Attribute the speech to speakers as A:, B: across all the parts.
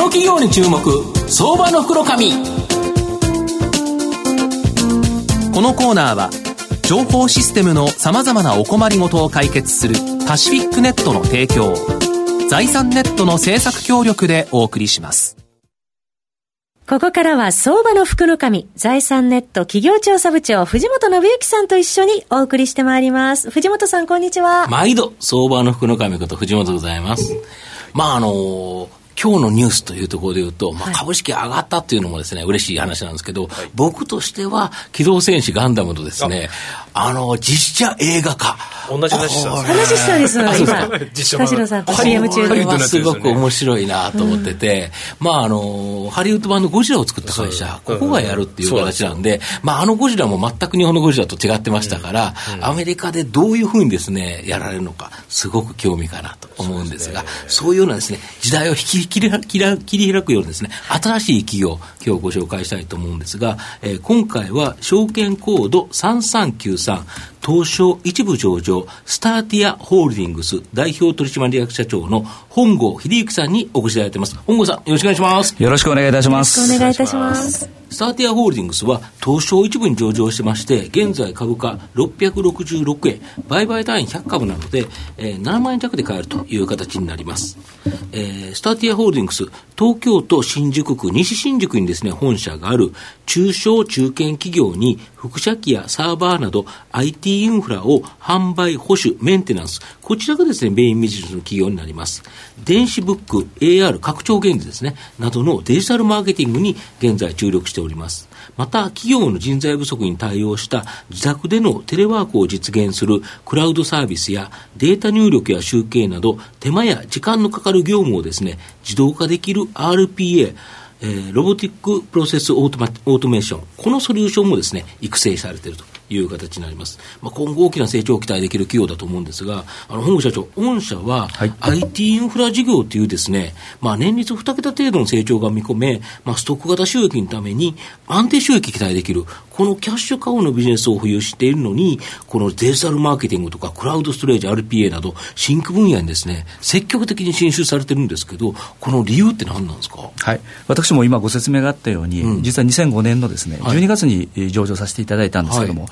A: の企業に注目相場の袋紙このコーナーは情報システムのさまざまなお困りごとを解決するパシフィックネットの提供財産ネットの政策協力でお送りします
B: ここからは相場の福の神、財産ネット企業調査部長、藤本信之さんと一緒にお送りしてまいります。藤本さん、こんにちは。
C: 毎度、相場の福の神こと藤本でございます。まあ、あのー今日のニュースというところで言うと、まあ、株式上がったっていうのもですね、嬉しい話なんですけど、はい、僕としては、機動戦士ガンダムとですね、あの、実写映画化。
D: 同じ話した
B: んです同じしたんです、今。実写田代さんと CM 中
C: で。これはすごく面白いなと思ってて、うん、まあ、あの、ハリウッド版のゴジラを作った会社、ここがやるっていう形なんで、まあ、あのゴジラも全く日本のゴジラと違ってましたから、うん。うん、アメリカでどういうふうにですね、やられるのか、すごく興味かなと思うんですが、そういうようなですね、時代を引き切り切り切り開くようなですね、新しい企業、今日ご紹介したいと思うんですが、えー、今回は証券コード3393、東証一部上場、スターティアホールディングス代表取締役社長の本郷秀幸さんにお越しいただいています。本郷さん、よろしくお願いします。
E: よろしくお願いいたします。
B: よろしくお願いいたします。
C: スターティアホールディングスは東証一部に上場してまして、現在株価666円、売買単位100株なので、えー、7万円弱で買えるという形になります。えー、スターティアホールディングス、東京都新宿区、西新宿にですね、本社がある中小中堅企業に副社機やサーバーなど IT インフラを販売、保守、メンテナンス、こちらがですね、メインビジネスの企業になります。電子ブック、AR、拡張現実ですね、などのデジタルマーケティングに現在注力しております。また、企業の人材不足に対応した自宅でのテレワークを実現するクラウドサービスやデータ入力や集計など手間や時間のかかる業務をですね、自動化できる RPA、ロボティックプロセスオートマオートメーション、このソリューションもですね、育成されているという形になります。まあ、今後大きな成長を期待できる企業だと思うんですが、あの、本郷社長、御社は、IT インフラ事業というですね、まあ、年率2桁程度の成長が見込め、まあ、ストック型収益のために安定収益期待できる、このキャッシュカウのビジネスを保有しているのに、このデジタルマーケティングとかクラウドストレージ、RPA など、新規分野にですね、積極的に進出されてるんですけど、この理由って何なんですか？
E: はい。私も今ご説明があったように、うん、実は2005年のですね、12月に上場させていただいたんですけれども、はい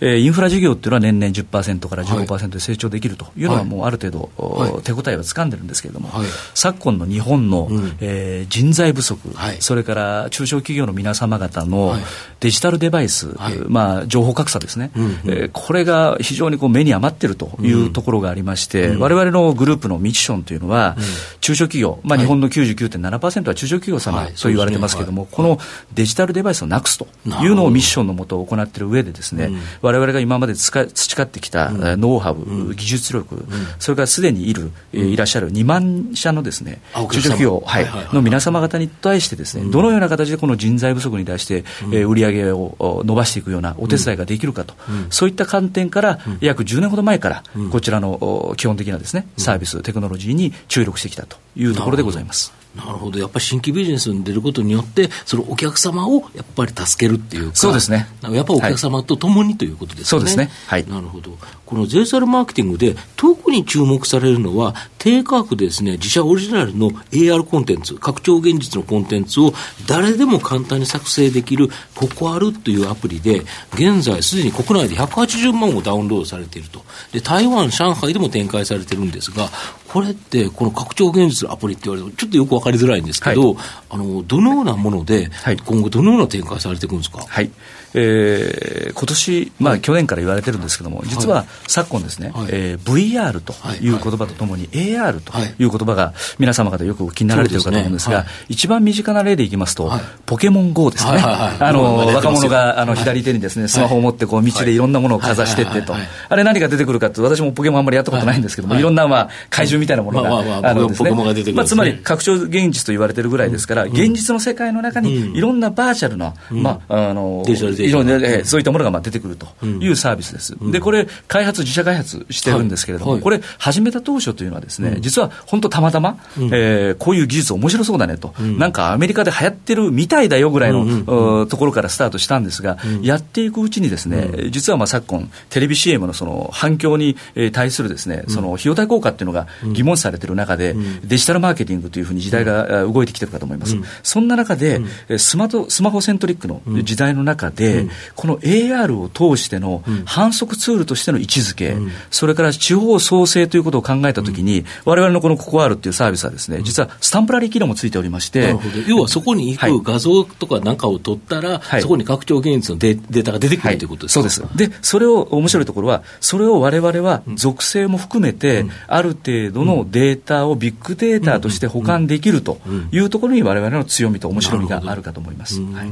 E: えー、インフラ事業っていうのは年々10%から15%で成長できるというのは、もうある程度、はい、手応えはつかんでるんですけれども、はい、昨今の日本の、うん、えー、人材不足、はい、それから中小企業の皆様方のデジタルデバイス、まあ、情報格差ですね、うんうん、えー、これが非常にこう目に余っているというところがありまして、われわれのグループのミッションというのは、うん、中小企業、まあ、日本の99.7%は中小企業様と言われてますけれども、このデジタルデバイスをなくすというのをミッションのもと行っている上でですね、われわれが今まで培ってきたノウハウ、技術力、それからすでにいる、いらっしゃる2万社のですね、中小企業、はい、の皆様方に対してですね、どのような形でこの人材不足に対して、え売り上げを伸ばしていくようなお手伝いができるかと、そういった観点から、約10年ほど前から、こちらの基本的なですね、サービス、テクノロジーに注力してきたというところでございます。
C: なるほど、やっぱり新規ビジネスに出ることによって、そのお客様をやっぱり助けるっていうか、
E: そうですね。
C: やっぱりお客様と共にということですね。そうですね。はい。なるほど。このゼーサルマーケティングで特に注目されるのは、低価格でですね、自社オリジナルの AR コンテンツ、拡張現実のコンテンツを誰でも簡単に作成できるココアルというアプリで、現在すでに国内で180万をダウンロードされていると。で、台湾、上海でも展開されてるんですが、これって、この拡張現実のアプリって言われると、ちょっとよくわかりづらいんですけど、はい、あの、どのようなもので、今後どのような展開されていくんですか？
E: はい。えー、今年、まあ、去年から言われてるんですけども、実は昨今ですね、はい、えー、VR とい。う言葉とともに AR とい。う言葉が皆様方よくお聞きになられてるかと思うんですが、一番身近な例でいきますと、ポケモン GO ですね。あの、若者があの左手にですね、スマホを持ってこう道でいろんなものをかざしてってと。あれ何が出てくるかって、私もポケモンあんまりやったことないんですけども、いろんなまあ怪獣みたいなものがあるんですね。まあつまり拡張現実と言われてるぐらいですから、現実の世界の中にいろんなバーチャルな、まああの、いろんな、えー、そういったものがまあ出てくるというサービスです。うん、で、これ、開発、自社開発してるんですけれども、これ、始めた当初というのはですね、うん、実は本当たまたま、うん、えー、こういう技術面白そうだねと、うん、なんかアメリカで流行ってるみたいだよぐらいの、ところからスタートしたんですが、やっていくうちにですね、実はまあ昨今、テレビ CM のその反響に対するですね、その費用対効果っていうのが、疑問視されている中で、デジタルマーケティングというふうに時代が動いてきてるかと思います。そんな中で、スマスマホセントリックの時代の中で、この AR を通しての反則ツールとしての位置づけ、それから地方創生ということを考えたときに、われわれのこのココアールっていうサービスはですね、実はスタンプラリー機能もついておりまして、
C: 要はそこに行く画像とかなんかを取ったら、そこに拡張現実のデータが出てくるということです
E: か、そうです。で、それを、面白いところは、それをわれわれは属性も含めて、ある程度のデータをビッグデータとして保管できるというところに、われわれの強みと面白みがあるかと思います。はい、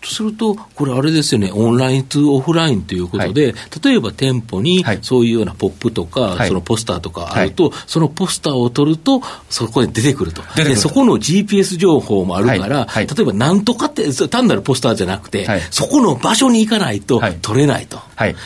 C: とすると、これ、あれですよね、オンラインとオフラインということで、例えば店舗にそういうようなポップとか、そのポスターとかあると、そのポスターを取ると、そこで出てくると。で、そこの GPS 情報もあるから、例えばなんとかって、単なるポスターじゃなくて、そこの場所に行かないと取れないと。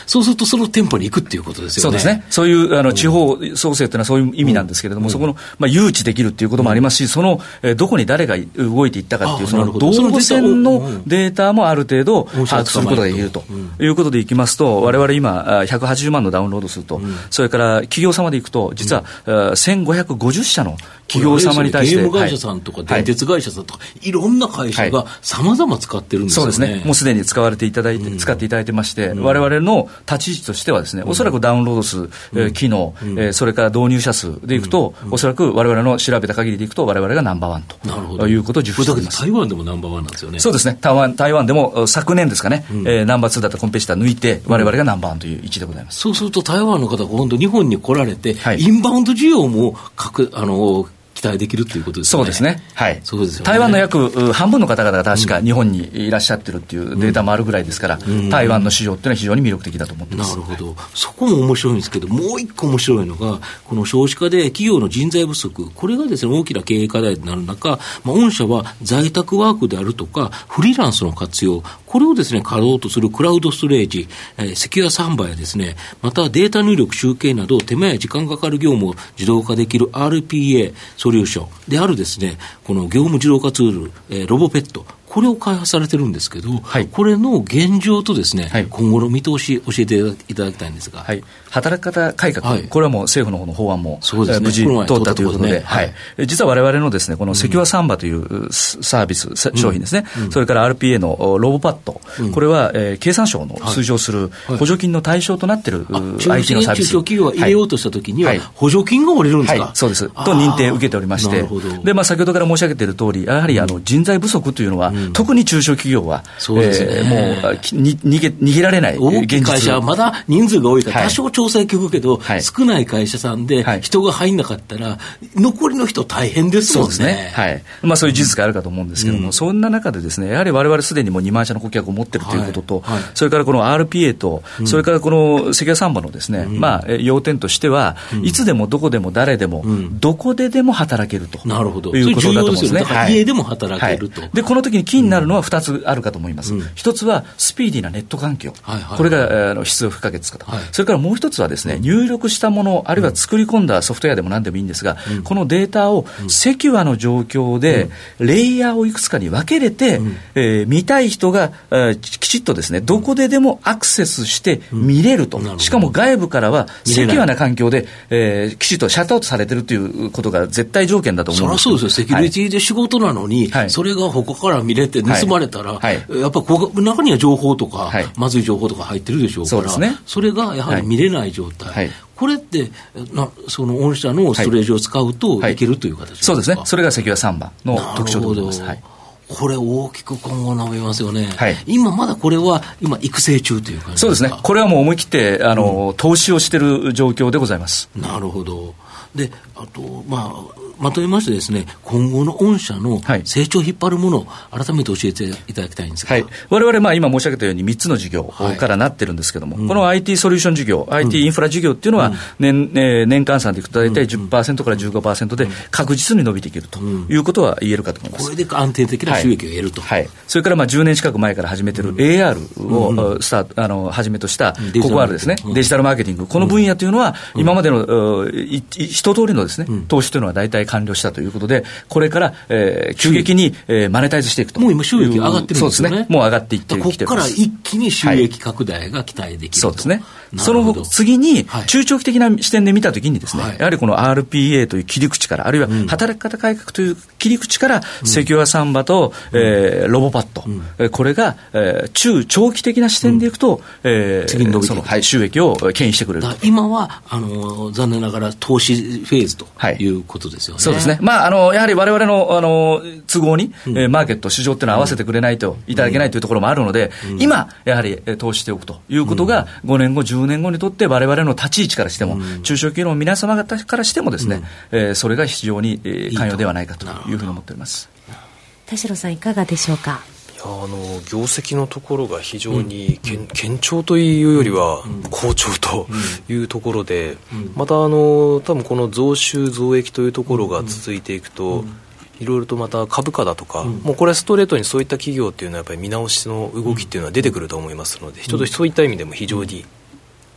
C: そうすると、その店舗に行くっていうことですよ
E: ね。そうですね。そういうあの地方創生というのはそういう意味なんですけれども、そこの、まあ、誘致できるっていうこともありますし、その、えー、どこに誰が動いていったかっていう、その動物線のデータもある程度把握することができるということでいきますと、われわれ今、180万のダウンロードすると、それから企業様でいくと、実は、1550社の企業様に対して。
C: ゲーム会社さんとか、電鉄会社さんとか、い、ろんな会社がさまざま使ってるんですよね。
E: そうですね。もうすでに使われていただいて、使っていただいてまして、われわれの立ち位置としてはですね、おそらくダウンロード数、え機能、えそれから導入者数でいくと、おそらくわれわれの調べた限りでいくと、われわれがナンバーワンということを受
C: 付しています。台湾でもナンバーワンなんですよね。
E: そうですね。台湾台湾でも昨年ですかね、えナンバーツーだったコンペティター抜いて、われわれがナンバーワンという位置でございます。
C: そうすると台湾の方が本当日本に来られて、インバウンド需要もくあの期待できるということですね。
E: そうですね。はい。そうですよ、ね、台湾の約半分の方々が確か日本にいらっしゃってるっていうデータもあるぐらいですから、うん、台湾の市場っていうのは非常に魅力的だと思ってます。
C: なるほど。そこも面白いんですけど、もう一個面白いのが、この少子化で企業の人材不足、これがですね、大きな経営課題となる中、まあ、御社は在宅ワークであるとか、フリーランスの活用、これをですね、稼働とするクラウドストレージ、えー、セキュアサンバやですね、またデータ入力集計など手間や時間がかかる業務を自動化できる RPA ソリューションであるですね、この業務自動化ツール、えー、ロボペット、これを開発されてるんですけど、はい、これの現状とですね、はい、今後の見通し、教えていただきたいんですが、
E: はい、働き方改革、はい、これはもう政府の方の法案も、そうですね、無事通ったということで、はい、実はわれわれのですね、このセキュアサンバというサービス、うん、商品ですね、うん、それから RPA のロボパッド、うん、これは、えー、経産省の通常する補助金の対象となっている、はい、IT のサービス。
C: 中小企業が入れようとしたときには、補助金が下りるんですか、
E: そうです。と認定受けておりまして、で、まあ、先ほどから申し上げている通り、やはりあの人材不足というのは、特に中小企業は、そうですね、えー、もうに逃げ逃げられない
C: 大きい会社はまだ人数が多いから、多少調整聞くけど、はい、少ない会社さんで人が入んなかったら、残りの人大変ですもんね。そうですね。
E: はい。まあそういう事実があるかと思うんですけれども、うん、そんな中でですね、やはりわれわれすでにもう2万社の顧客を持ってるということと、はい。はい、それからこの RPA と、うん、それからこの関谷サンバのですね、うん、まあ要点としては、いつでもどこでも誰でも、どこででも働けると。なるほど。いうことだと思うんですね。
C: 家でも働けると。
E: で、この時にキーになるのは2つあるかと思います。一つはスピーディーなネット環境。これがあの必要不可欠かと。それからもう一つはですね、入力したもの、あるいは作り込んだソフトウェアでも何でもいいんですが、うん、このデータをセキュアの状況で、レイヤーをいくつかに分けれて、うん、えー、見たい人が、えー、きちっとですね、どこででもアクセスして見れると、うん、しかも外部からはセキュアな環境で、えー、きちっとシャットアウトされてるということが絶対条件だと思
C: うんです。そりゃそうですよ、セキュリティで仕事なのに、はい、それが他から見れて盗まれたら、はい。はい、やっぱここ中には情報とか、まずい情報とか入ってるでしょうから、そ,、ね、それがやはり見れない状態。これってな、その御社のストレージを使うとい。けるという形、はい、
E: そうですね、それが関は3番の特徴でございます。はい。
C: これ、大きく今後伸びますよね、はい、今まだこれは、今、育成中という感じ
E: そうですね、これはもう思い切ってあの、うん、投資をしている状況でございます。
C: なるほど、であと、まあ、まとめましてですね、今後の御社の成長を引っ張るもの、改めて教えていただきたいんですが、はい、
E: われまあ今申し上げたように3つの事業からなってるんですけれども、はい、この IT ソリューション事業、うん、IT インフラ事業っていうのは年、うん、えー、年換算でいくと大体10%から15%で確実に伸びていけるということは言えるかと思います。
C: これで安定的な収益を得ると。
E: はい、はい、それからまあ10年近く前から始めてる AR をスタート、あの、はじめとした、ここあるですね、デジタルマーケティング、この分野というのは、今までの、一通りのですね、投資というのは大体完了したということで、これから、えー、急激に、えー、マネタイズしていくと。
C: もう今収益上がってるんですね。そうですね。
E: もう上がっていって
C: ここから一気に収益拡大が期待できる、
E: そうですね。その次に、中長期的な視点で見たときにですね、はい、やはりこの RPA という切り口から、あるいは働き方改革という切り口から、セキュアサンバと、うん、えー、ロボパッド、うん、これが、えー、中長期的な視点でいくと、うん、えー、次に伸びてその、はい、収益を牽引してくれる。
C: 今はあの残念ながら投資フェーズとい。うことですよね。はい、
E: そうですね。まあ、あの、やはりわれわれの、あの、都合に、うん、えー、マーケット、市場っていうのは合わせてくれないといただけないというところもあるので、うん、今、やはり、え投資しておくということが、5年後、10年後にとって、われわれの立ち位置からしても、中小企業の皆様方からしてもですね、うん、えー、それが非常に、えー、関与ではないかというふうに思っております。
B: 田代さん、いかがでしょうか？
D: あの業績のところが非常に堅,、堅調というよりは好調というところで、またあの多分この増収増益というところが続いていくと、いろいろとまた株価だとか、もうこれはストレートにそういった企業っていうのはやっぱり見直しの動きっていうのは出てくると思いますので、人とそういった意味でも非常に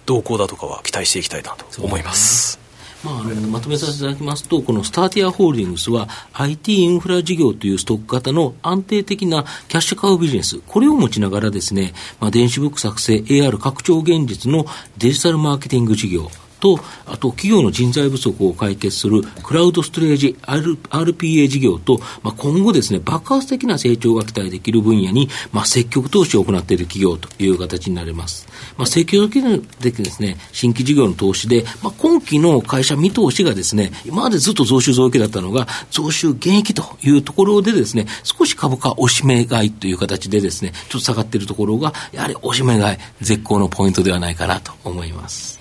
D: 動向だとかは期待していきたいなと思います。
C: まあ、あのまとめさせていただきますと、このスターティアホールディングスは、IT インフラ事業というストック型の安定的なキャッシュ買うビジネス、これを持ちながらですね、まあ、電子ブック作成、AR 拡張現実のデジタルマーケティング事業、と、あと企業の人材不足を解決するクラウドストレージ R、RPA 事業と、まあ、今後ですね、爆発的な成長が期待できる分野に、まあ、積極投資を行っている企業という形になります。まあ、積極的にですね、新規事業の投資で、まあ、今期の会社見通しがですね、今までずっと増収増益だったのが、増収減益というところでですね、少し株価押し目買いという形でですね、ちょっと下がっているところが、やはり押し目買い、絶好のポイントではないかなと思います。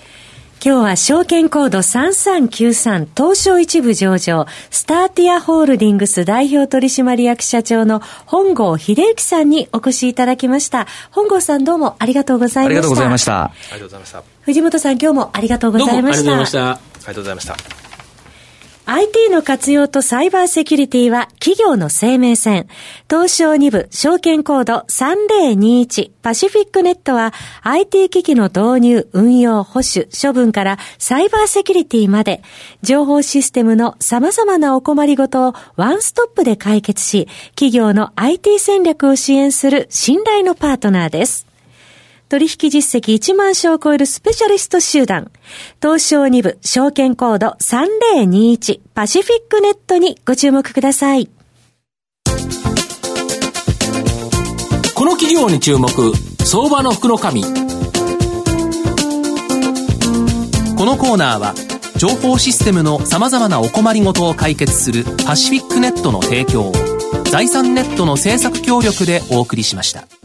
B: 今日は証券コード3393東証一部上場スターティアホールディングス代表取締役社長の本郷秀幸さんにお越しいただきました。本郷さんどうもありがとうございました。ありがとうございました。ありがとうございました。藤本さん今日もありがとうございました。ありがとうございました。あ
D: りがとうございました。
B: IT の活用とサイバーセキュリティは企業の生命線。東証2部証券コード3021パシフィックネットは IT 機器の導入、運用、保守、処分からサイバーセキュリティまで情報システムの様々なお困りごとをワンストップで解決し企業の IT 戦略を支援する信頼のパートナーです。取引実績1万社を超えるスペシャリスト集団、東証2部証券コード3021パシフィックネットにご注目ください。
A: この企業に注目、相場の福の神。このコーナーは、情報システムの様々なお困りごとを解決するパシフィックネットの提供を、財産ネットの政策協力でお送りしました。